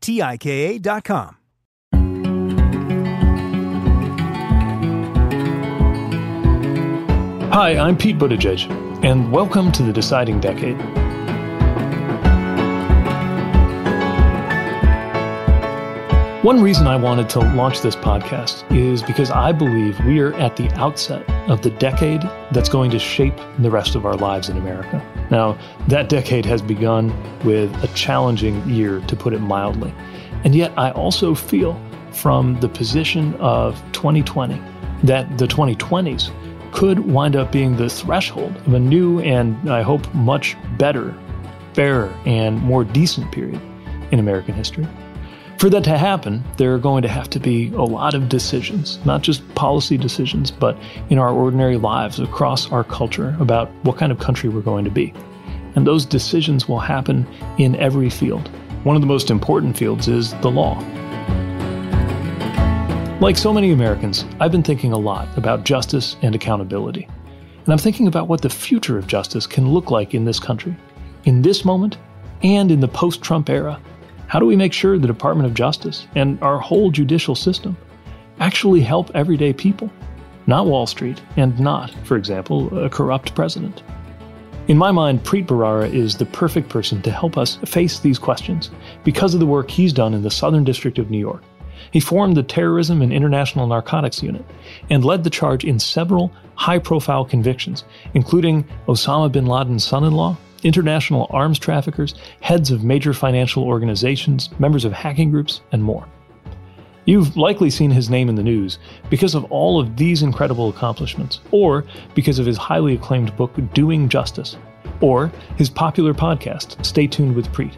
T-I-K-A dot com. Hi, I'm Pete Buttigieg, and welcome to the Deciding Decade. One reason I wanted to launch this podcast is because I believe we are at the outset of the decade that's going to shape the rest of our lives in America. Now, that decade has begun with a challenging year, to put it mildly. And yet, I also feel from the position of 2020 that the 2020s could wind up being the threshold of a new and I hope much better, fairer, and more decent period in American history. For that to happen, there are going to have to be a lot of decisions, not just policy decisions, but in our ordinary lives across our culture about what kind of country we're going to be. And those decisions will happen in every field. One of the most important fields is the law. Like so many Americans, I've been thinking a lot about justice and accountability. And I'm thinking about what the future of justice can look like in this country, in this moment, and in the post Trump era how do we make sure the Department of Justice and our whole judicial system actually help everyday people, not Wall Street, and not, for example, a corrupt president? In my mind, Preet Bharara is the perfect person to help us face these questions because of the work he's done in the Southern District of New York. He formed the Terrorism and International Narcotics Unit and led the charge in several high profile convictions, including Osama bin Laden's son in law international arms traffickers, heads of major financial organizations, members of hacking groups, and more. You've likely seen his name in the news because of all of these incredible accomplishments, or because of his highly acclaimed book, Doing Justice, or his popular podcast, Stay Tuned with Preet,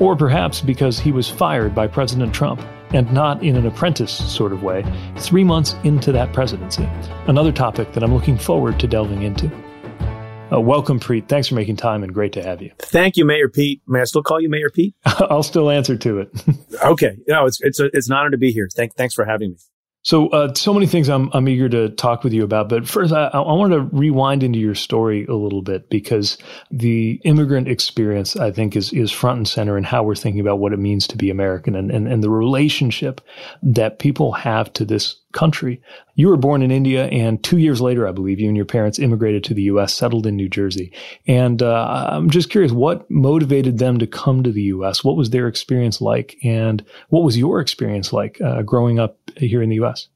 or perhaps because he was fired by President Trump, and not in an apprentice sort of way, three months into that presidency. Another topic that I'm looking forward to delving into. Uh, welcome, Preet. Thanks for making time and great to have you. Thank you, Mayor Pete. May I still call you Mayor Pete? I'll still answer to it. okay. No, it's, it's, a, it's an honor to be here. Thank, thanks for having me. So, uh, so many things I'm, I'm eager to talk with you about. But first, I, I want to rewind into your story a little bit because the immigrant experience, I think, is, is front and center in how we're thinking about what it means to be American and, and, and the relationship that people have to this country. You were born in India, and two years later, I believe you and your parents immigrated to the U.S., settled in New Jersey. And uh, I'm just curious, what motivated them to come to the U.S.? What was their experience like, and what was your experience like uh, growing up here in the U.S.?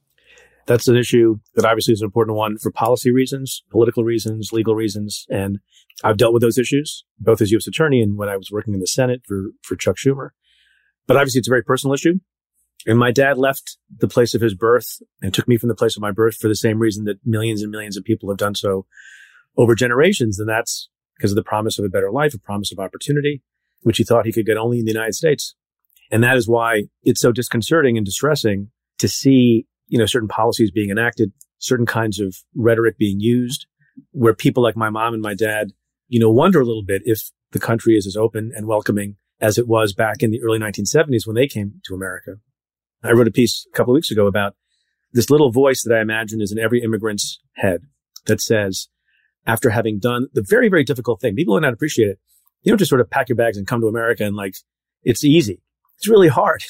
That's an issue that obviously is an important one for policy reasons, political reasons, legal reasons. And I've dealt with those issues, both as U.S. attorney and when I was working in the Senate for, for Chuck Schumer. But obviously it's a very personal issue. And my dad left the place of his birth and took me from the place of my birth for the same reason that millions and millions of people have done so over generations. And that's because of the promise of a better life, a promise of opportunity, which he thought he could get only in the United States. And that is why it's so disconcerting and distressing to see you know, certain policies being enacted, certain kinds of rhetoric being used, where people like my mom and my dad, you know, wonder a little bit if the country is as open and welcoming as it was back in the early 1970s when they came to America. I wrote a piece a couple of weeks ago about this little voice that I imagine is in every immigrant's head that says, after having done the very, very difficult thing, people do not appreciate it. You don't just sort of pack your bags and come to America and like, it's easy. It's really hard.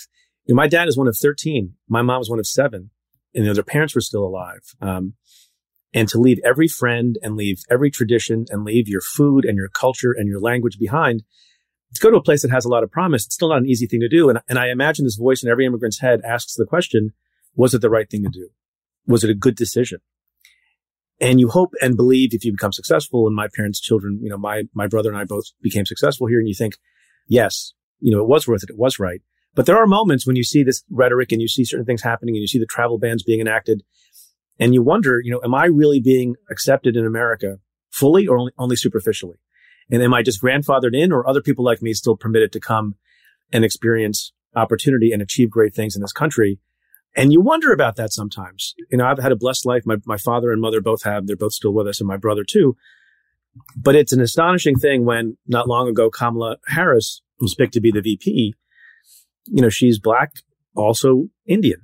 You know, my dad is one of 13. My mom is one of seven and you know, their parents were still alive. Um, and to leave every friend and leave every tradition and leave your food and your culture and your language behind to go to a place that has a lot of promise, it's still not an easy thing to do. And, and I imagine this voice in every immigrant's head asks the question, was it the right thing to do? Was it a good decision? And you hope and believe if you become successful and my parents' children, you know, my, my brother and I both became successful here and you think, yes, you know, it was worth it. It was right. But there are moments when you see this rhetoric and you see certain things happening and you see the travel bans being enacted and you wonder, you know, am I really being accepted in America fully or only, only superficially? And am I just grandfathered in or other people like me still permitted to come and experience opportunity and achieve great things in this country? And you wonder about that sometimes. You know, I've had a blessed life. My, my father and mother both have. They're both still with us and my brother too. But it's an astonishing thing when not long ago, Kamala Harris was picked to be the VP you know, she's black, also Indian.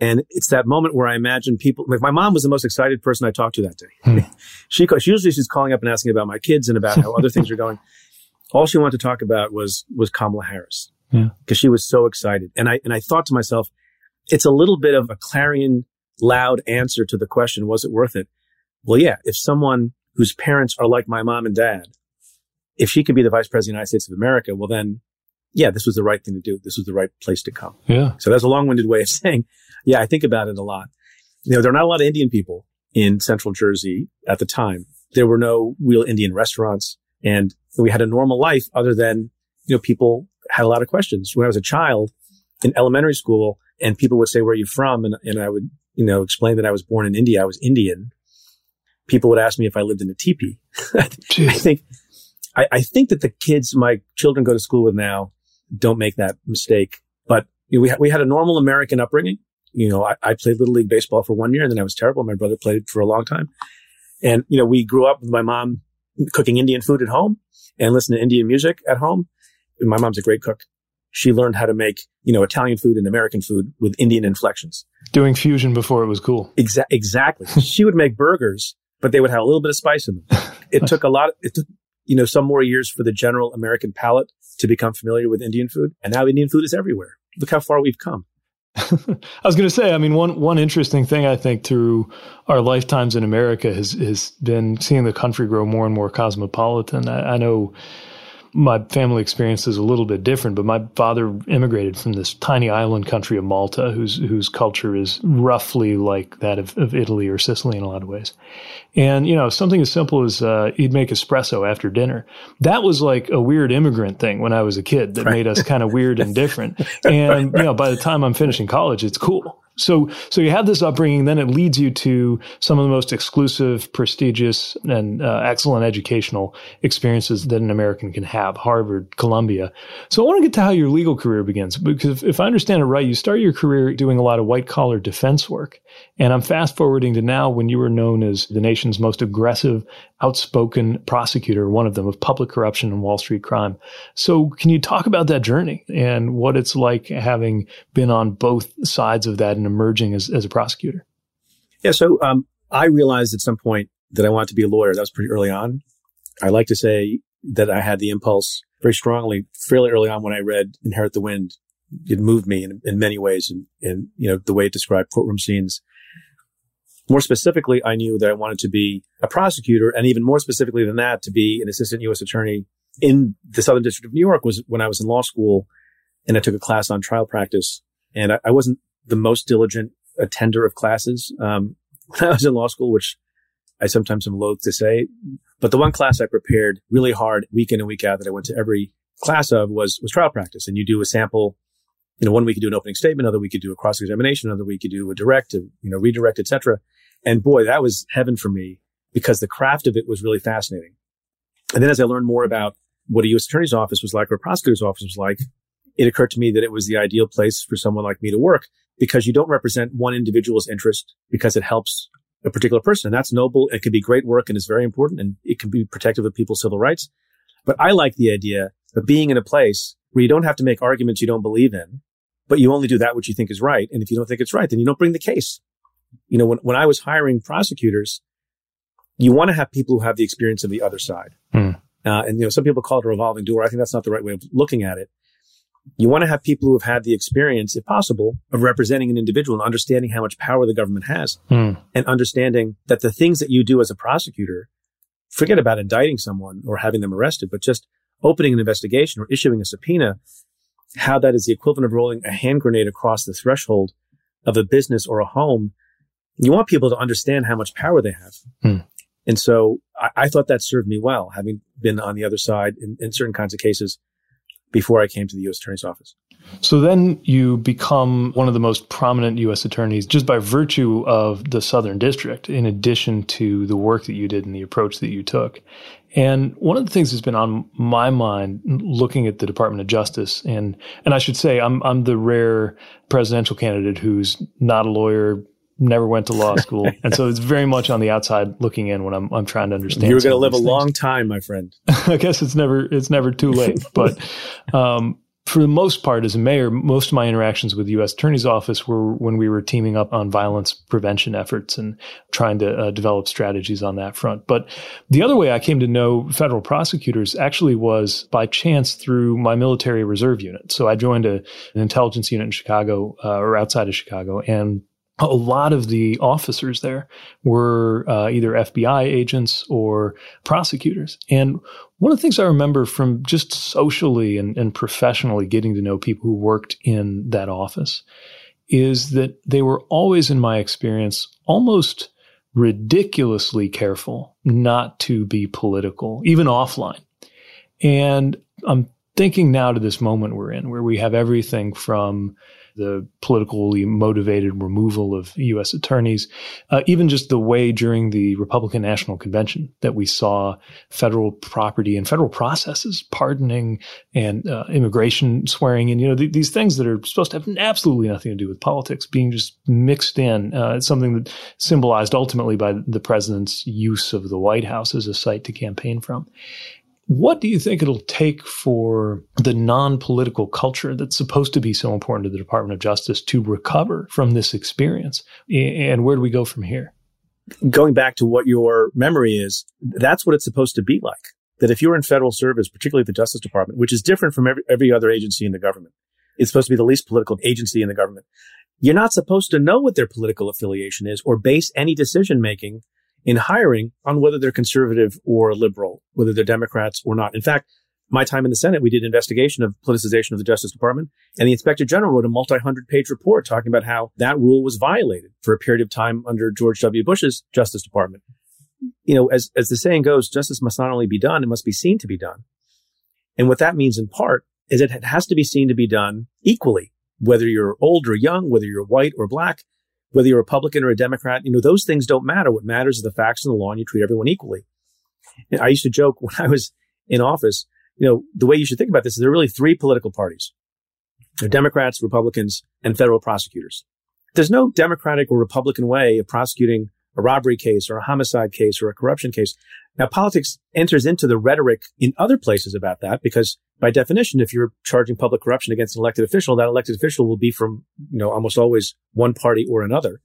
And it's that moment where I imagine people, like my mom was the most excited person I talked to that day. Hmm. she, she usually she's calling up and asking about my kids and about how other things are going. All she wanted to talk about was, was Kamala Harris. Because she was so excited. And I, and I thought to myself, it's a little bit of a clarion loud answer to the question, was it worth it? Well, yeah, if someone whose parents are like my mom and dad, if she could be the vice president of the United States of America, well, then yeah, this was the right thing to do. This was the right place to come. Yeah. So that's a long-winded way of saying, yeah, I think about it a lot. You know, there are not a lot of Indian people in central Jersey at the time. There were no real Indian restaurants and we had a normal life other than, you know, people had a lot of questions. When I was a child in elementary school and people would say, where are you from? And, and I would, you know, explain that I was born in India. I was Indian. People would ask me if I lived in a teepee. I think, I, I think that the kids my children go to school with now don't make that mistake. But you know, we, ha- we had a normal American upbringing. You know, I, I played little league baseball for one year and then I was terrible. My brother played for a long time. And, you know, we grew up with my mom cooking Indian food at home and listening to Indian music at home. And my mom's a great cook. She learned how to make, you know, Italian food and American food with Indian inflections. Doing fusion before it was cool. Exa- exactly. she would make burgers, but they would have a little bit of spice in them. It took a lot, it took, you know, some more years for the general American palate to become familiar with Indian food. And now Indian food is everywhere. Look how far we've come. I was going to say, I mean, one one interesting thing I think through our lifetimes in America has has been seeing the country grow more and more cosmopolitan. I, I know my family experience is a little bit different, but my father immigrated from this tiny island country of Malta, whose whose culture is roughly like that of, of Italy or Sicily in a lot of ways. And you know, something as simple as uh, he'd make espresso after dinner. That was like a weird immigrant thing when I was a kid that right. made us kind of weird and different. And you know, by the time I'm finishing college, it's cool. So, so you have this upbringing, then it leads you to some of the most exclusive, prestigious, and uh, excellent educational experiences that an American can have Harvard, Columbia. So, I want to get to how your legal career begins because if I understand it right, you start your career doing a lot of white collar defense work. And I'm fast forwarding to now when you were known as the nation's most aggressive, outspoken prosecutor, one of them of public corruption and Wall Street crime. So, can you talk about that journey and what it's like having been on both sides of that in emerging as, as a prosecutor? Yeah, so um, I realized at some point that I wanted to be a lawyer. That was pretty early on. I like to say that I had the impulse very strongly, fairly early on when I read Inherit the Wind. It moved me in, in many ways, and, and you know the way it described courtroom scenes. More specifically, I knew that I wanted to be a prosecutor, and even more specifically than that, to be an assistant U.S. attorney in the Southern District of New York. Was when I was in law school, and I took a class on trial practice, and I, I wasn't the most diligent attender of classes um, when I was in law school, which I sometimes am loath to say. But the one class I prepared really hard week in and week out that I went to every class of was, was trial practice. And you do a sample, you know, one week you do an opening statement, another week you do a cross examination, another week you do a direct, a, you know, redirect, etc. And boy, that was heaven for me because the craft of it was really fascinating. And then as I learned more about what a U.S. attorney's office was like or a prosecutor's office was like, it occurred to me that it was the ideal place for someone like me to work because you don't represent one individual's interest because it helps a particular person. And that's noble. It can be great work and it's very important and it can be protective of people's civil rights. But I like the idea of being in a place where you don't have to make arguments you don't believe in, but you only do that which you think is right. And if you don't think it's right, then you don't bring the case. You know, when, when I was hiring prosecutors, you want to have people who have the experience of the other side. Hmm. Uh, and, you know, some people call it a revolving door. I think that's not the right way of looking at it. You want to have people who have had the experience, if possible, of representing an individual and understanding how much power the government has mm. and understanding that the things that you do as a prosecutor, forget about indicting someone or having them arrested, but just opening an investigation or issuing a subpoena, how that is the equivalent of rolling a hand grenade across the threshold of a business or a home. You want people to understand how much power they have. Mm. And so I, I, thought that served me well, having been on the other side in, in certain kinds of cases before I came to the U.S. Attorney's Office. So then you become one of the most prominent U.S. attorneys just by virtue of the Southern District, in addition to the work that you did and the approach that you took. And one of the things that's been on my mind looking at the Department of Justice, and and I should say I'm I'm the rare presidential candidate who's not a lawyer, never went to law school, and so it's very much on the outside looking in when I'm I'm trying to understand. You're going to live a things. long time, my friend. I guess it's never it's never too late, but um, for the most part, as a mayor, most of my interactions with the U.S. Attorney's Office were when we were teaming up on violence prevention efforts and trying to uh, develop strategies on that front. But the other way I came to know federal prosecutors actually was by chance through my military reserve unit. So I joined a, an intelligence unit in Chicago uh, or outside of Chicago, and a lot of the officers there were uh, either FBI agents or prosecutors. And one of the things I remember from just socially and, and professionally getting to know people who worked in that office is that they were always, in my experience, almost ridiculously careful not to be political, even offline. And I'm thinking now to this moment we're in where we have everything from the politically motivated removal of U.S. attorneys, uh, even just the way during the Republican National Convention that we saw federal property and federal processes pardoning and uh, immigration swearing in, you know, th- these things that are supposed to have absolutely nothing to do with politics being just mixed in. Uh, it's something that symbolized ultimately by the president's use of the White House as a site to campaign from. What do you think it'll take for the non political culture that's supposed to be so important to the Department of Justice to recover from this experience? And where do we go from here? Going back to what your memory is, that's what it's supposed to be like. That if you're in federal service, particularly the Justice Department, which is different from every, every other agency in the government, it's supposed to be the least political agency in the government. You're not supposed to know what their political affiliation is or base any decision making in hiring on whether they're conservative or liberal, whether they're Democrats or not. In fact, my time in the Senate, we did an investigation of politicization of the Justice Department, and the Inspector General wrote a multi-hundred page report talking about how that rule was violated for a period of time under George W. Bush's Justice Department. You know, as, as the saying goes, justice must not only be done, it must be seen to be done. And what that means in part is it has to be seen to be done equally, whether you're old or young, whether you're white or black, whether you're a Republican or a Democrat, you know, those things don't matter. What matters is the facts and the law and you treat everyone equally. And I used to joke when I was in office, you know, the way you should think about this is there are really three political parties. Are Democrats, Republicans, and federal prosecutors. There's no Democratic or Republican way of prosecuting a robbery case or a homicide case or a corruption case. Now, politics enters into the rhetoric in other places about that because by definition, if you're charging public corruption against an elected official, that elected official will be from, you know, almost always one party or another.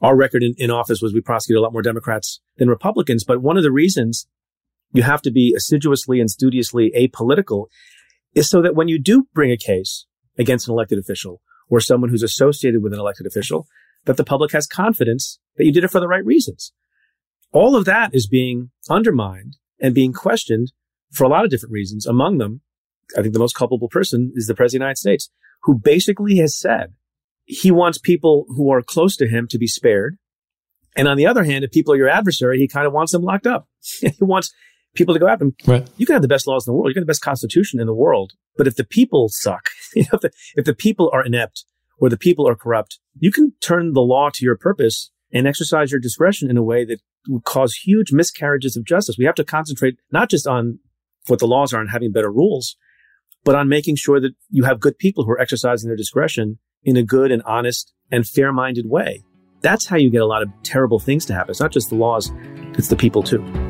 Our record in, in office was we prosecuted a lot more Democrats than Republicans. But one of the reasons you have to be assiduously and studiously apolitical is so that when you do bring a case against an elected official or someone who's associated with an elected official, that the public has confidence that you did it for the right reasons. All of that is being undermined and being questioned for a lot of different reasons. Among them, I think the most culpable person is the President of the United States, who basically has said he wants people who are close to him to be spared. And on the other hand, if people are your adversary, he kind of wants them locked up. he wants people to go after them. Right. You can have the best laws in the world. You can have the best constitution in the world. But if the people suck, you know, if the, if the people are inept or the people are corrupt, you can turn the law to your purpose and exercise your discretion in a way that will cause huge miscarriages of justice. We have to concentrate not just on what the laws are and having better rules, but on making sure that you have good people who are exercising their discretion in a good and honest and fair minded way. That's how you get a lot of terrible things to happen. It's not just the laws, it's the people too.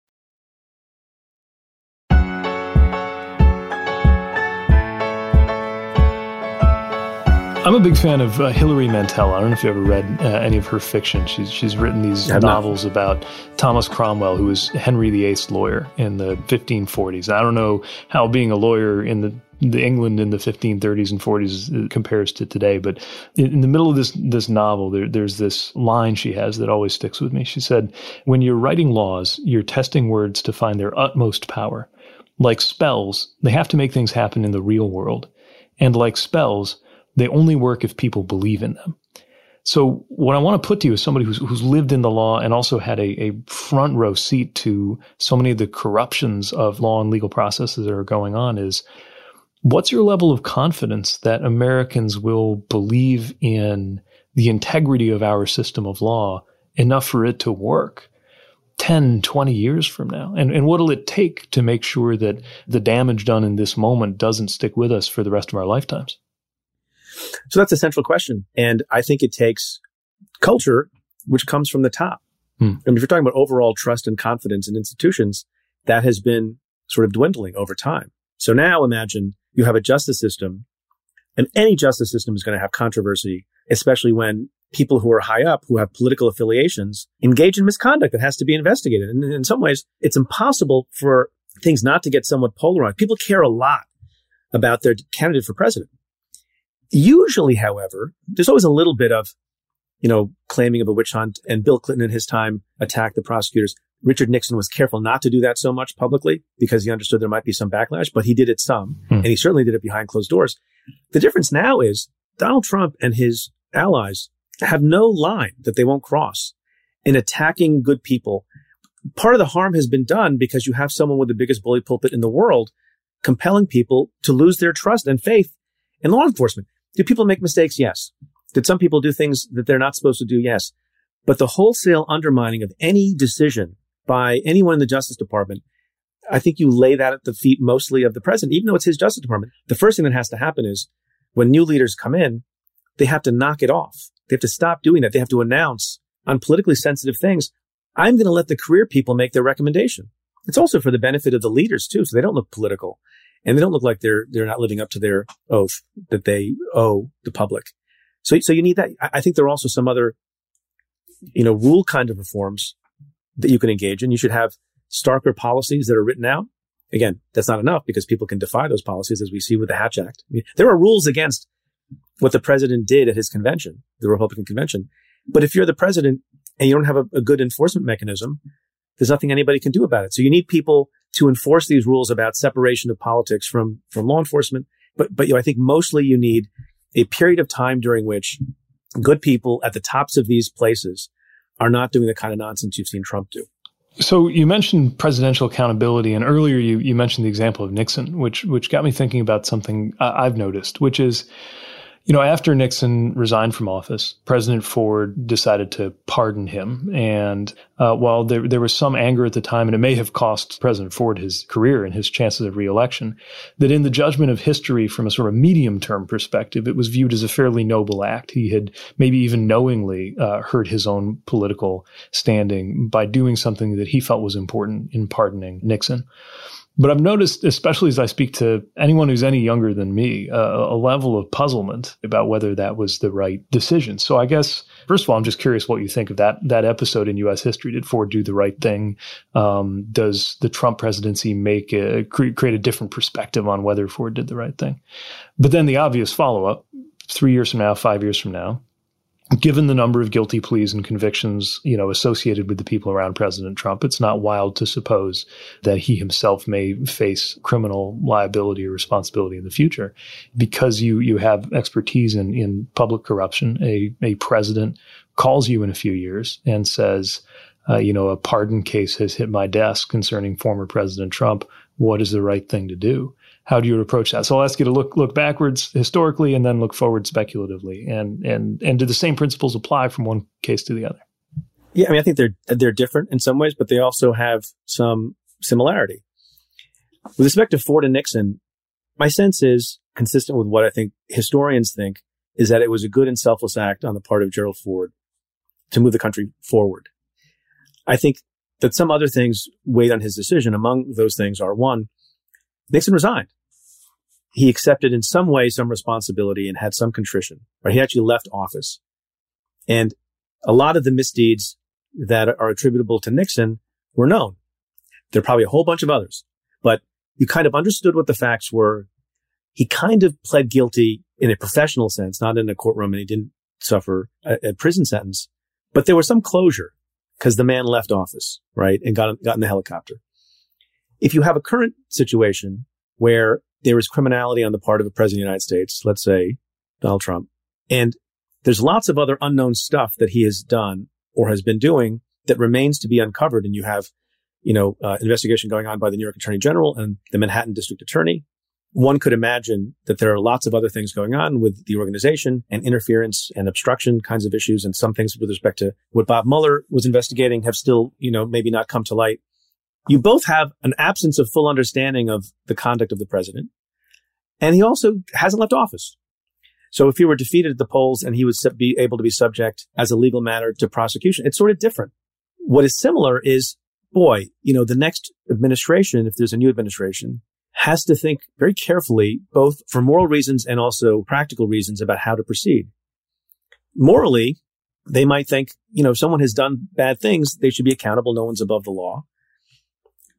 I'm a big fan of uh, Hilary Mantel. I don't know if you ever read uh, any of her fiction. She's she's written these novels not. about Thomas Cromwell, who was Henry VIII's lawyer in the 1540s. I don't know how being a lawyer in the the England in the 1530s and 40s compares to today. But in the middle of this this novel, there, there's this line she has that always sticks with me. She said, "When you're writing laws, you're testing words to find their utmost power. Like spells, they have to make things happen in the real world, and like spells." They only work if people believe in them. So what I want to put to you is somebody who's, who's lived in the law and also had a, a front row seat to so many of the corruptions of law and legal processes that are going on is what's your level of confidence that Americans will believe in the integrity of our system of law enough for it to work? 10, 20 years from now? And, and what'll it take to make sure that the damage done in this moment doesn't stick with us for the rest of our lifetimes? So that's a central question. And I think it takes culture, which comes from the top. Hmm. I mean, if you're talking about overall trust and confidence in institutions, that has been sort of dwindling over time. So now imagine you have a justice system and any justice system is going to have controversy, especially when people who are high up, who have political affiliations, engage in misconduct that has to be investigated. And in some ways, it's impossible for things not to get somewhat polarized. People care a lot about their candidate for president. Usually, however, there's always a little bit of, you know, claiming of a witch hunt. And Bill Clinton in his time attacked the prosecutors. Richard Nixon was careful not to do that so much publicly because he understood there might be some backlash, but he did it some. Hmm. And he certainly did it behind closed doors. The difference now is Donald Trump and his allies have no line that they won't cross in attacking good people. Part of the harm has been done because you have someone with the biggest bully pulpit in the world compelling people to lose their trust and faith in law enforcement. Do people make mistakes? Yes. Did some people do things that they're not supposed to do? Yes. But the wholesale undermining of any decision by anyone in the Justice Department, I think you lay that at the feet mostly of the president, even though it's his Justice Department. The first thing that has to happen is when new leaders come in, they have to knock it off. They have to stop doing that. They have to announce on politically sensitive things, I'm going to let the career people make their recommendation. It's also for the benefit of the leaders too, so they don't look political and they don't look like they're they're not living up to their oath that they owe the public. So so you need that. I think there are also some other, you know, rule kind of reforms that you can engage in. You should have starker policies that are written out. Again, that's not enough because people can defy those policies, as we see with the Hatch Act. I mean, there are rules against what the president did at his convention, the Republican convention. But if you're the president and you don't have a, a good enforcement mechanism, there's nothing anybody can do about it. So you need people to enforce these rules about separation of politics from, from law enforcement. But, but you know, I think mostly you need a period of time during which good people at the tops of these places are not doing the kind of nonsense you've seen Trump do. So you mentioned presidential accountability, and earlier you, you mentioned the example of Nixon, which which got me thinking about something I've noticed, which is you know, after Nixon resigned from office, President Ford decided to pardon him. And uh, while there, there was some anger at the time, and it may have cost President Ford his career and his chances of reelection, that in the judgment of history from a sort of medium term perspective, it was viewed as a fairly noble act. He had maybe even knowingly uh, hurt his own political standing by doing something that he felt was important in pardoning Nixon. But I've noticed, especially as I speak to anyone who's any younger than me, uh, a level of puzzlement about whether that was the right decision. So I guess, first of all, I'm just curious what you think of that that episode in U.S. history. Did Ford do the right thing? Um, does the Trump presidency make a, create a different perspective on whether Ford did the right thing? But then the obvious follow up: three years from now, five years from now, given the number of guilty pleas and convictions, you know, associated with the people around President Trump, it's not wild to suppose that he himself may face criminal liability or responsibility in the future because you you have expertise in in public corruption. A a president calls you in a few years and says, uh, you know, a pardon case has hit my desk concerning former President Trump. What is the right thing to do? How do you approach that? So I'll ask you to look look backwards historically and then look forward speculatively. And and and do the same principles apply from one case to the other? Yeah, I mean, I think they're they're different in some ways, but they also have some similarity. With respect to Ford and Nixon, my sense is consistent with what I think historians think is that it was a good and selfless act on the part of Gerald Ford to move the country forward. I think that some other things weighed on his decision. Among those things are one, Nixon resigned. He accepted in some way some responsibility and had some contrition, right? He actually left office. And a lot of the misdeeds that are attributable to Nixon were known. There are probably a whole bunch of others, but you kind of understood what the facts were. He kind of pled guilty in a professional sense, not in a courtroom, and he didn't suffer a, a prison sentence, but there was some closure because the man left office, right? And got, got in the helicopter. If you have a current situation where there is criminality on the part of a president of the United States, let's say Donald Trump, and there's lots of other unknown stuff that he has done or has been doing that remains to be uncovered. And you have, you know, uh, investigation going on by the New York Attorney General and the Manhattan District Attorney. one could imagine that there are lots of other things going on with the organization and interference and obstruction kinds of issues. And some things with respect to what Bob Mueller was investigating have still, you know, maybe not come to light. You both have an absence of full understanding of the conduct of the president. And he also hasn't left office. So if he were defeated at the polls and he would be able to be subject as a legal matter to prosecution, it's sort of different. What is similar is, boy, you know, the next administration, if there's a new administration, has to think very carefully, both for moral reasons and also practical reasons about how to proceed. Morally, they might think, you know, if someone has done bad things, they should be accountable. No one's above the law.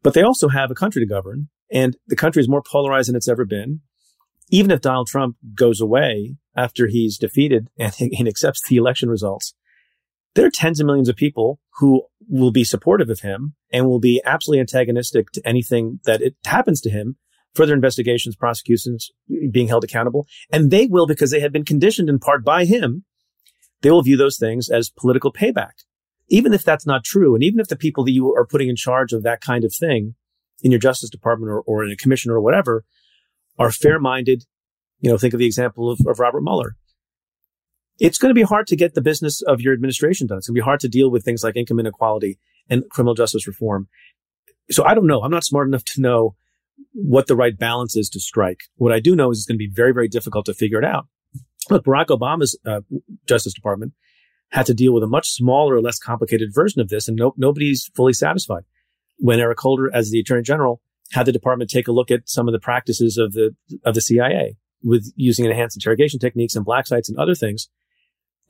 But they also have a country to govern and the country is more polarized than it's ever been. Even if Donald Trump goes away after he's defeated and, and accepts the election results, there are tens of millions of people who will be supportive of him and will be absolutely antagonistic to anything that it happens to him, further investigations, prosecutions, being held accountable. And they will, because they have been conditioned in part by him, they will view those things as political payback. Even if that's not true, and even if the people that you are putting in charge of that kind of thing in your Justice Department or, or in a commission or whatever are fair minded, you know, think of the example of, of Robert Mueller it's going to be hard to get the business of your administration done. It's going to be hard to deal with things like income inequality and criminal justice reform. So I don't know. I'm not smart enough to know what the right balance is to strike. What I do know is it's going to be very, very difficult to figure it out. Look, Barack Obama's uh, Justice Department had to deal with a much smaller, less complicated version of this, and no, nobody's fully satisfied. When Eric Holder, as the Attorney General, had the department take a look at some of the practices of the of the CIA with using enhanced interrogation techniques and black sites and other things,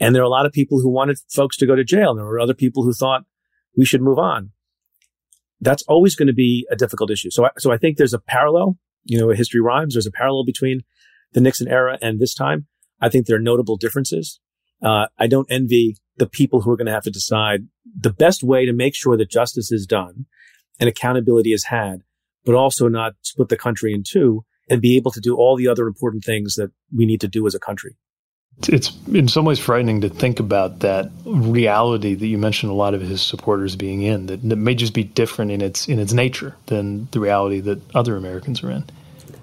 and there are a lot of people who wanted folks to go to jail. And there were other people who thought we should move on. That's always going to be a difficult issue. So, I, so I think there's a parallel, you know, history rhymes. There's a parallel between the Nixon era and this time. I think there are notable differences. Uh, I don't envy the people who are going to have to decide the best way to make sure that justice is done and accountability is had, but also not split the country in two and be able to do all the other important things that we need to do as a country. It's in some ways frightening to think about that reality that you mentioned a lot of his supporters being in that, that may just be different in its in its nature than the reality that other Americans are in.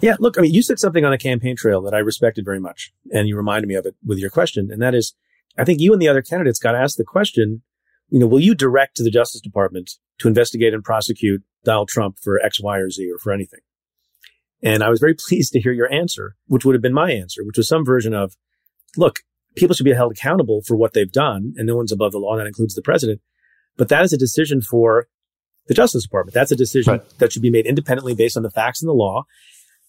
Yeah, look, I mean, you said something on a campaign trail that I respected very much, and you reminded me of it with your question, and that is, I think you and the other candidates got asked the question, you know, will you direct to the Justice Department to investigate and prosecute Donald Trump for X, Y, or Z or for anything? And I was very pleased to hear your answer, which would have been my answer, which was some version of, look, people should be held accountable for what they've done, and no one's above the law, and that includes the president. But that is a decision for the Justice Department. That's a decision right. that should be made independently based on the facts and the law.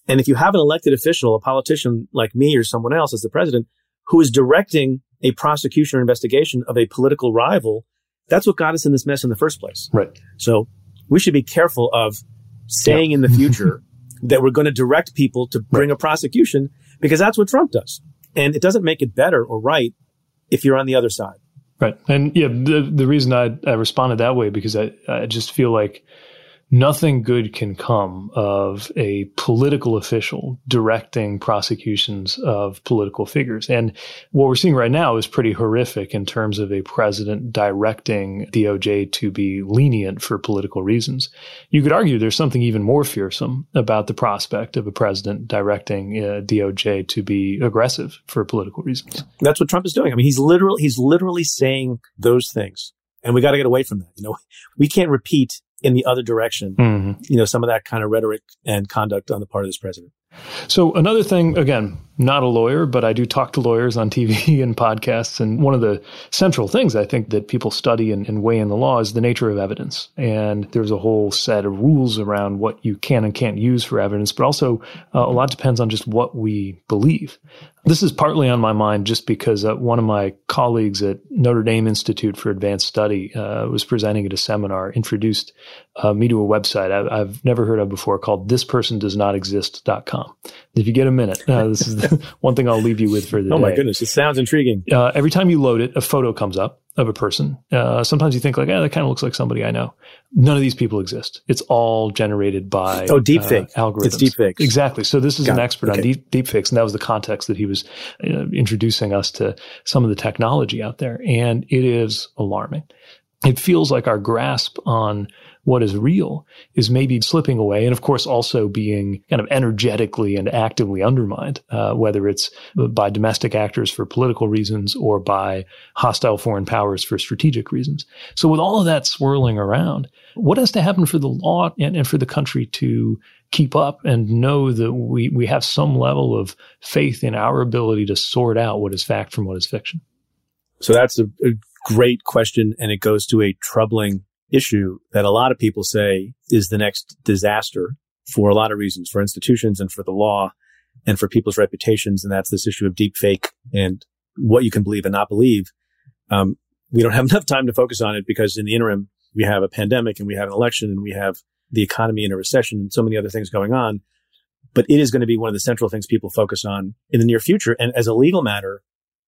And if you have an elected official, a politician like me or someone else as the president, who is directing a prosecution or investigation of a political rival, that's what got us in this mess in the first place. Right. So we should be careful of saying yeah. in the future that we're going to direct people to bring right. a prosecution because that's what Trump does. And it doesn't make it better or right if you're on the other side. Right. And yeah, the, the reason I, I responded that way because I, I just feel like nothing good can come of a political official directing prosecutions of political figures. And what we're seeing right now is pretty horrific in terms of a president directing DOJ to be lenient for political reasons. You could argue there's something even more fearsome about the prospect of a president directing uh, DOJ to be aggressive for political reasons. That's what Trump is doing. I mean, he's literally he's literally saying those things. And we got to get away from that. You know, we can't repeat in the other direction. Mm-hmm. You know, some of that kind of rhetoric and conduct on the part of this president. So another thing, again, not a lawyer, but I do talk to lawyers on TV and podcasts. And one of the central things I think that people study and, and weigh in the law is the nature of evidence. And there's a whole set of rules around what you can and can't use for evidence, but also uh, a lot depends on just what we believe. This is partly on my mind just because uh, one of my colleagues at Notre Dame Institute for Advanced Study uh, was presenting at a seminar, introduced uh, me to a website I, have never heard of before called thispersondoesnotexist.com. If you get a minute, uh, this is the one thing I'll leave you with for the oh day. my goodness, it sounds intriguing. Uh, every time you load it, a photo comes up of a person. Uh, sometimes you think like, oh, that kind of looks like somebody I know. None of these people exist. It's all generated by oh deepfake uh, algorithms. It's deepfakes. Exactly. So this is Got an expert okay. on deep deepfakes, and that was the context that he was uh, introducing us to some of the technology out there, and it is alarming. it feels like our grasp on what is real is maybe slipping away. And of course, also being kind of energetically and actively undermined, uh, whether it's by domestic actors for political reasons or by hostile foreign powers for strategic reasons. So with all of that swirling around, what has to happen for the law and, and for the country to keep up and know that we, we have some level of faith in our ability to sort out what is fact from what is fiction? So that's a, a great question. And it goes to a troubling issue that a lot of people say is the next disaster for a lot of reasons, for institutions and for the law and for people's reputations. And that's this issue of deep fake and what you can believe and not believe. Um, we don't have enough time to focus on it because in the interim, we have a pandemic and we have an election and we have the economy in a recession and so many other things going on. But it is going to be one of the central things people focus on in the near future. And as a legal matter,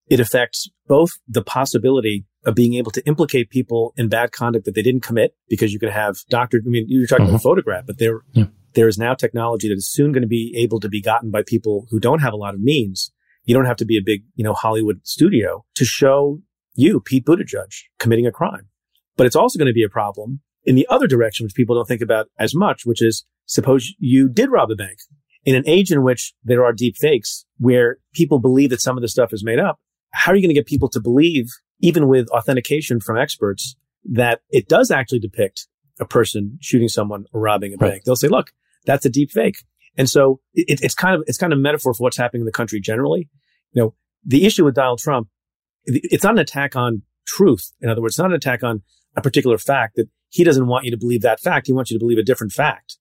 it affects both the possibility of being able to implicate people in bad conduct that they didn't commit because you could have doctored. I mean, you're talking mm-hmm. about photograph, but there, yeah. there is now technology that is soon going to be able to be gotten by people who don't have a lot of means. You don't have to be a big, you know, Hollywood studio to show you, Pete Buttigieg, committing a crime. But it's also going to be a problem in the other direction, which people don't think about as much, which is suppose you did rob a bank in an age in which there are deep fakes where people believe that some of the stuff is made up how are you going to get people to believe, even with authentication from experts, that it does actually depict a person shooting someone or robbing a bank? They'll say, look, that's a deep fake. And so it, it's kind of, it's kind of metaphor for what's happening in the country generally. You know, the issue with Donald Trump, it's not an attack on truth. In other words, it's not an attack on a particular fact that he doesn't want you to believe that fact. He wants you to believe a different fact.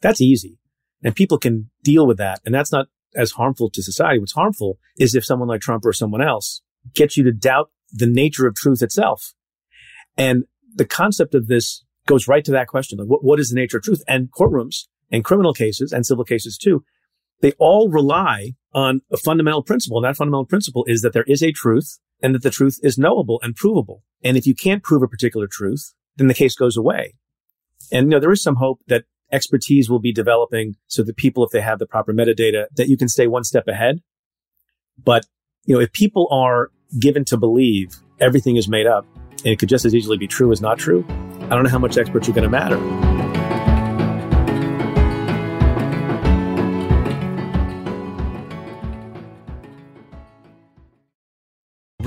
That's easy. And people can deal with that. And that's not as harmful to society. What's harmful is if someone like Trump or someone else gets you to doubt the nature of truth itself. And the concept of this goes right to that question. Like, what, what is the nature of truth? And courtrooms and criminal cases and civil cases too, they all rely on a fundamental principle. And that fundamental principle is that there is a truth and that the truth is knowable and provable. And if you can't prove a particular truth, then the case goes away. And, you know, there is some hope that expertise will be developing so that people, if they have the proper metadata, that you can stay one step ahead. But, you know, if people are given to believe everything is made up and it could just as easily be true as not true, I don't know how much experts are going to matter.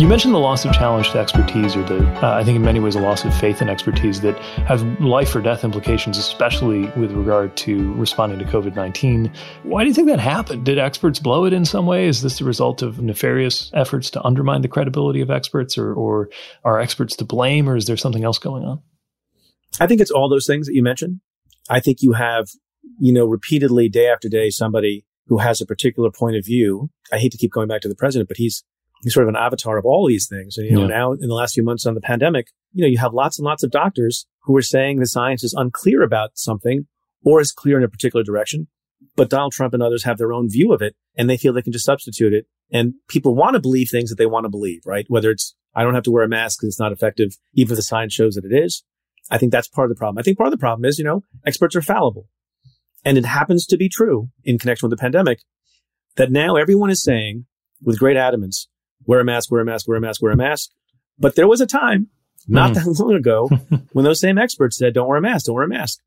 You mentioned the loss of challenge to expertise, or the, uh, I think in many ways, a loss of faith in expertise that have life or death implications, especially with regard to responding to COVID 19. Why do you think that happened? Did experts blow it in some way? Is this the result of nefarious efforts to undermine the credibility of experts, or, or are experts to blame, or is there something else going on? I think it's all those things that you mentioned. I think you have, you know, repeatedly, day after day, somebody who has a particular point of view. I hate to keep going back to the president, but he's he's sort of an avatar of all these things. And, you know, yeah. now in the last few months on the pandemic, you know, you have lots and lots of doctors who are saying the science is unclear about something or is clear in a particular direction. But Donald Trump and others have their own view of it and they feel they can just substitute it. And people want to believe things that they want to believe, right? Whether it's, I don't have to wear a mask because it's not effective, even if the science shows that it is. I think that's part of the problem. I think part of the problem is, you know, experts are fallible. And it happens to be true in connection with the pandemic that now everyone is saying with great adamance, wear a mask, wear a mask, wear a mask, wear a mask. But there was a time not mm. that long ago when those same experts said, don't wear a mask, don't wear a mask.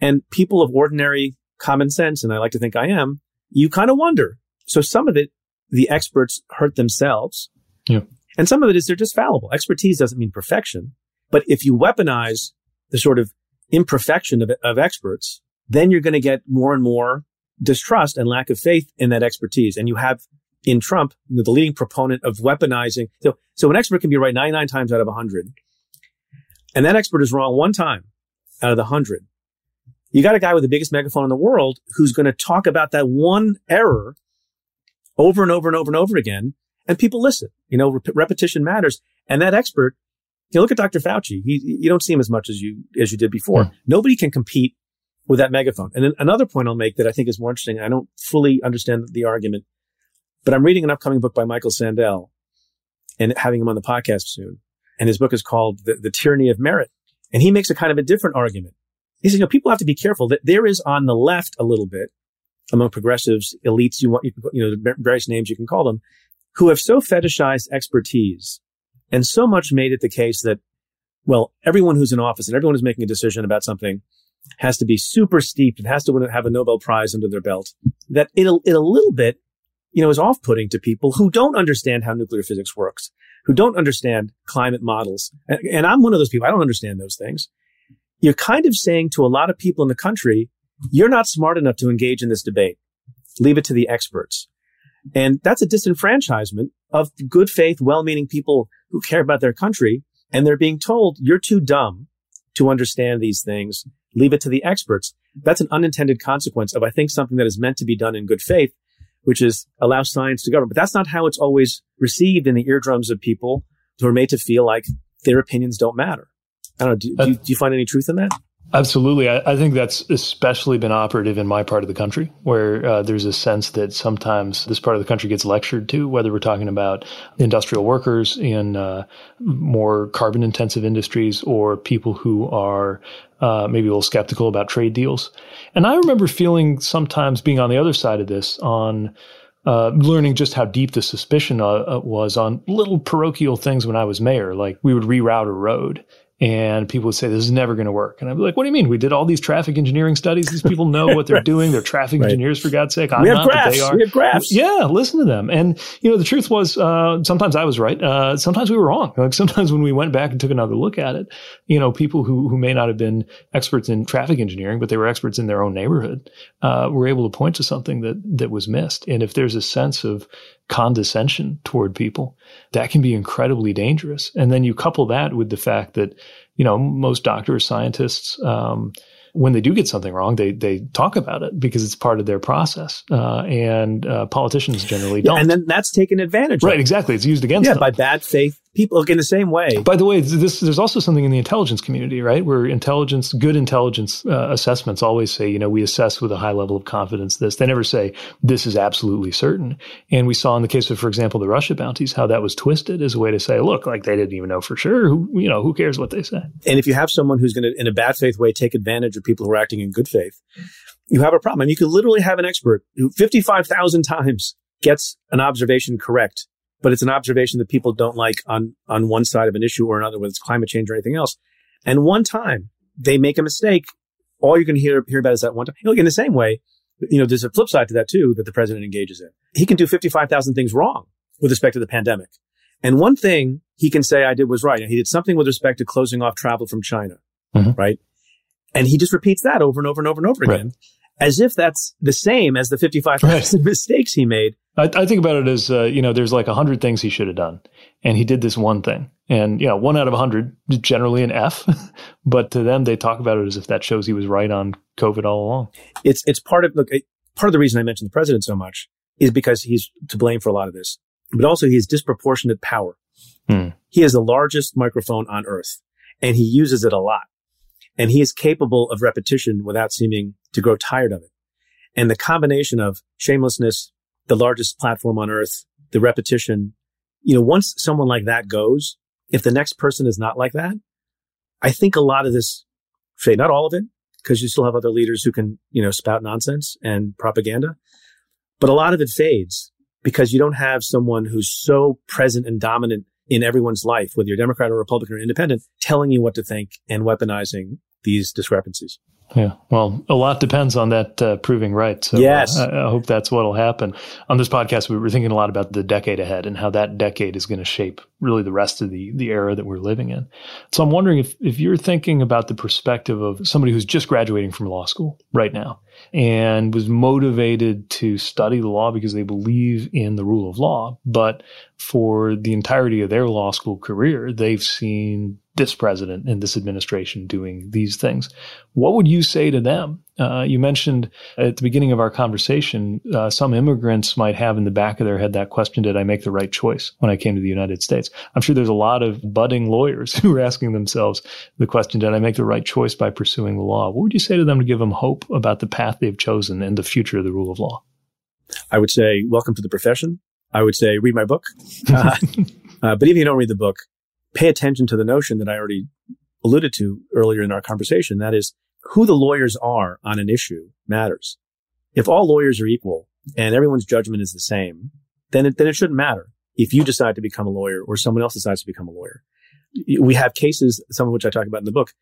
And people of ordinary common sense, and I like to think I am, you kind of wonder. So some of it, the experts hurt themselves. Yeah. And some of it is they're just fallible. Expertise doesn't mean perfection. But if you weaponize the sort of imperfection of, of experts, then you're going to get more and more distrust and lack of faith in that expertise. And you have in Trump, you know, the leading proponent of weaponizing. So, so an expert can be right 99 times out of 100. And that expert is wrong one time out of the 100. You got a guy with the biggest megaphone in the world who's going to talk about that one error over and over and over and over again. And people listen. You know, rep- repetition matters. And that expert, you know, look at Dr. Fauci. He, you don't see him as much as you, as you did before. Hmm. Nobody can compete with that megaphone. And then another point I'll make that I think is more interesting. I don't fully understand the argument but I'm reading an upcoming book by Michael Sandel and having him on the podcast soon. And his book is called the, the Tyranny of Merit. And he makes a kind of a different argument. He says, you know, people have to be careful that there is on the left a little bit among progressives, elites, you want, you, you know, various names you can call them, who have so fetishized expertise and so much made it the case that, well, everyone who's in office and everyone who's making a decision about something has to be super steeped and has to have a Nobel Prize under their belt. That it'll it a little bit you know, is off-putting to people who don't understand how nuclear physics works, who don't understand climate models. And, and I'm one of those people. I don't understand those things. You're kind of saying to a lot of people in the country, you're not smart enough to engage in this debate. Leave it to the experts. And that's a disenfranchisement of good faith, well-meaning people who care about their country. And they're being told you're too dumb to understand these things. Leave it to the experts. That's an unintended consequence of, I think, something that is meant to be done in good faith which is allow science to govern. But that's not how it's always received in the eardrums of people who are made to feel like their opinions don't matter. I don't know. Do, do, you, do you find any truth in that? Absolutely. I, I, think that's especially been operative in my part of the country, where uh, there's a sense that sometimes this part of the country gets lectured to, whether we're talking about industrial workers in uh, more carbon intensive industries or people who are uh, maybe a little skeptical about trade deals. And I remember feeling sometimes being on the other side of this on uh, learning just how deep the suspicion uh, uh was on little parochial things when I was mayor. Like we would reroute a road and people would say, this is never going to work. And I'd be like, what do you mean? We did all these traffic engineering studies. These people know what they're doing. They're traffic right. engineers, for God's sake. I'm we have not, graphs. they are. We have graphs. Yeah, listen to them. And, you know, the truth was, uh, sometimes I was right. Uh, sometimes we were wrong. Like sometimes when we went back and took another look at it, you know, people who, who may not have been experts in traffic engineering, but they were experts in their own neighborhood, uh, were able to point to something that, that was missed. And if there's a sense of condescension toward people, that can be incredibly dangerous. And then you couple that with the fact that, you know, most doctors, scientists, um, when they do get something wrong, they they talk about it because it's part of their process. Uh, and uh, politicians generally don't. and then that's taken advantage of right, of. exactly. It's used against Yeah, them. by bad faith people. Look, in the same way, By the way, this, there's also something in the intelligence community, right? Where intelligence, good intelligence uh, assessments always say, you know, we assess with a high level of confidence this. They never say this is absolutely certain. And we saw in the case of, for example, the Russia bounties, how that was twisted as a way to say, look, like they didn't even know for sure. Who, you know, who cares what they say? And if you have someone who's going to, in a bad faith way, take advantage of people who are acting in good faith, you have a problem. I mean, you could literally have an expert who 55,000 times gets an observation correct, but it's an observation that people don't like on, on one side of an issue or another, whether it's climate change or anything else. And one time they make a mistake. All you're going to hear, hear about is that one time. Look, in the same way, you know, there's a flip side to that too, that the president engages in. He can do 55,000 things wrong with respect to the pandemic. And one thing he can say I did was right. He did something with respect to closing off travel from China, mm-hmm. right? And he just repeats that over and over and over and over Right. again, as if that's the same as the 55,000 mistakes he made. I, I think about it as, uh, you know, there's like a hundred things he should have done. And he did this one thing. And, you know, one out of a hundred is generally an F. but to them, they talk about it as if that shows he was right on COVID all along. It's, it's part of, look, part of the reason I mentioned the president so much is because he's to blame for a lot of this, but also he has disproportionate power. Hmm. He has the largest microphone on earth and he uses it a lot. And he is capable of repetition without seeming to grow tired of it. And the combination of shamelessness, the largest platform on earth, the repetition, you know, once someone like that goes, if the next person is not like that, I think a lot of this fade, not all of it, because you still have other leaders who can, you know, spout nonsense and propaganda, but a lot of it fades because you don't have someone who's so present and dominant in everyone's life, whether you're Democrat or Republican or independent, telling you what to think and weaponizing these discrepancies. Yeah. Well, a lot depends on that uh, proving right. So Yes. uh, I, I hope that's what'll happen. On this podcast, we were thinking a lot about the decade ahead and how that decade is going to shape really the rest of the the era that we're living in. So I'm wondering if if you're thinking about the perspective of somebody who's just graduating from law school right now and was motivated to study the law because they believe in the rule of law, but for the entirety of their law school career, they've seen this president and this administration doing these things. What would you say to them? Uh, you mentioned at the beginning of our conversation, uh, some immigrants might have in the back of their head that question Did I make the right choice when I came to the United States? I'm sure there's a lot of budding lawyers who are asking themselves the question Did I make the right choice by pursuing the law? What would you say to them to give them hope about the path they've chosen and the future of the rule of law? I would say, welcome to the profession. I would say, read my book. Uh, uh, but even if you don't read the book, pay attention to the notion that I already alluded to earlier in our conversation. That is, who the lawyers are on an issue matters. If all lawyers are equal and everyone's judgment is the same, then it, then it shouldn't matter if you decide to become a lawyer or someone else decides to become a lawyer. We have cases, some of which I talk about in the book,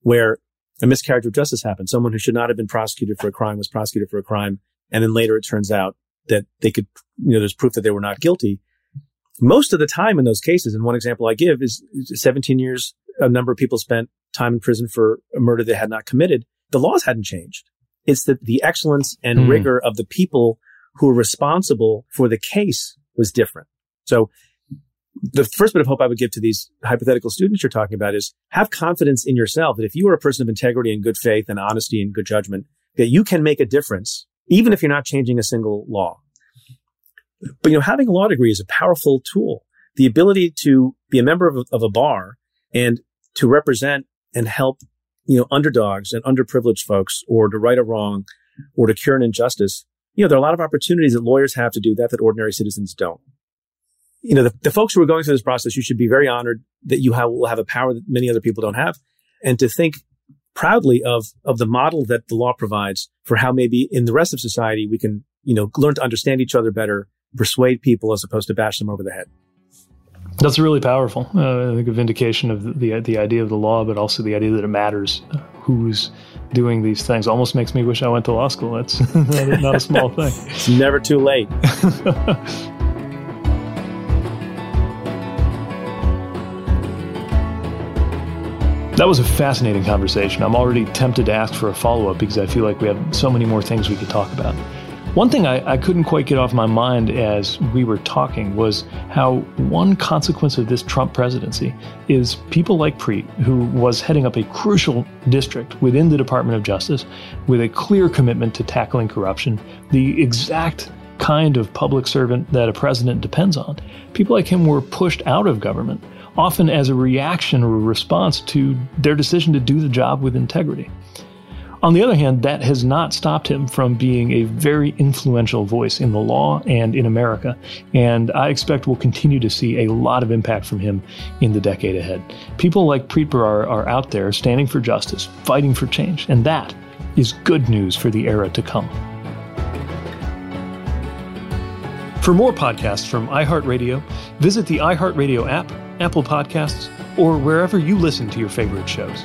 where a miscarriage of justice happened. Someone who should not have been prosecuted for a crime was prosecuted for a crime. And then later it turns out that they could, you know, there's proof that they were not guilty. Most of the time in those cases, and one example I give is 17 years, a number of people spent time in prison for a murder they had not committed. The laws hadn't changed. It's that the excellence and Hmm. rigor of the people who were responsible for the case was different. So the first bit of hope I would give to these hypothetical students you're talking about is have confidence in yourself that if you are a person of integrity and good faith and honesty and good judgment, that you can make a difference, even if you're not changing a single law. But you know, having a law degree is a powerful tool. The ability to be a member of a, of a bar and to represent and help, you know, underdogs and underprivileged folks or to right a wrong or to cure an injustice. You know, there are a lot of opportunities that lawyers have to do that that ordinary citizens don't. You know, the, the folks who are going through this process, you should be very honored that you have, will have a power that many other people don't have and to think proudly of, of the model that the law provides for how maybe in the rest of society we can, you know, learn to understand each other better, persuade people as opposed to bash them over the head. That's really powerful. Uh, I think a vindication of the, the the idea of the law, but also the idea that it matters uh, who's doing these things. Almost makes me wish I went to law school. That's not, not a small thing. It's never too late. That was a fascinating conversation. I'm already tempted to ask for a follow up because I feel like we have so many more things we could talk about. One thing I, I, couldn't quite get off my mind as we were talking was how one consequence of this Trump presidency is people like Preet, who was heading up a crucial district within the Department of Justice with a clear commitment to tackling corruption, the exact kind of public servant that a president depends on. People like him were pushed out of government, often as a reaction or a response to their decision to do the job with integrity. On the other hand, that has not stopped him from being a very influential voice in the law and in America, and I expect we'll continue to see a lot of impact from him in the decade ahead. People like Preet Bharara are out there standing for justice, fighting for change, and that is good news for the era to come. For more podcasts from iHeartRadio, visit the iHeartRadio app, Apple Podcasts, or wherever you listen to your favorite shows.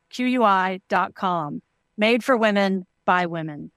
QUI.com. Made for women by women.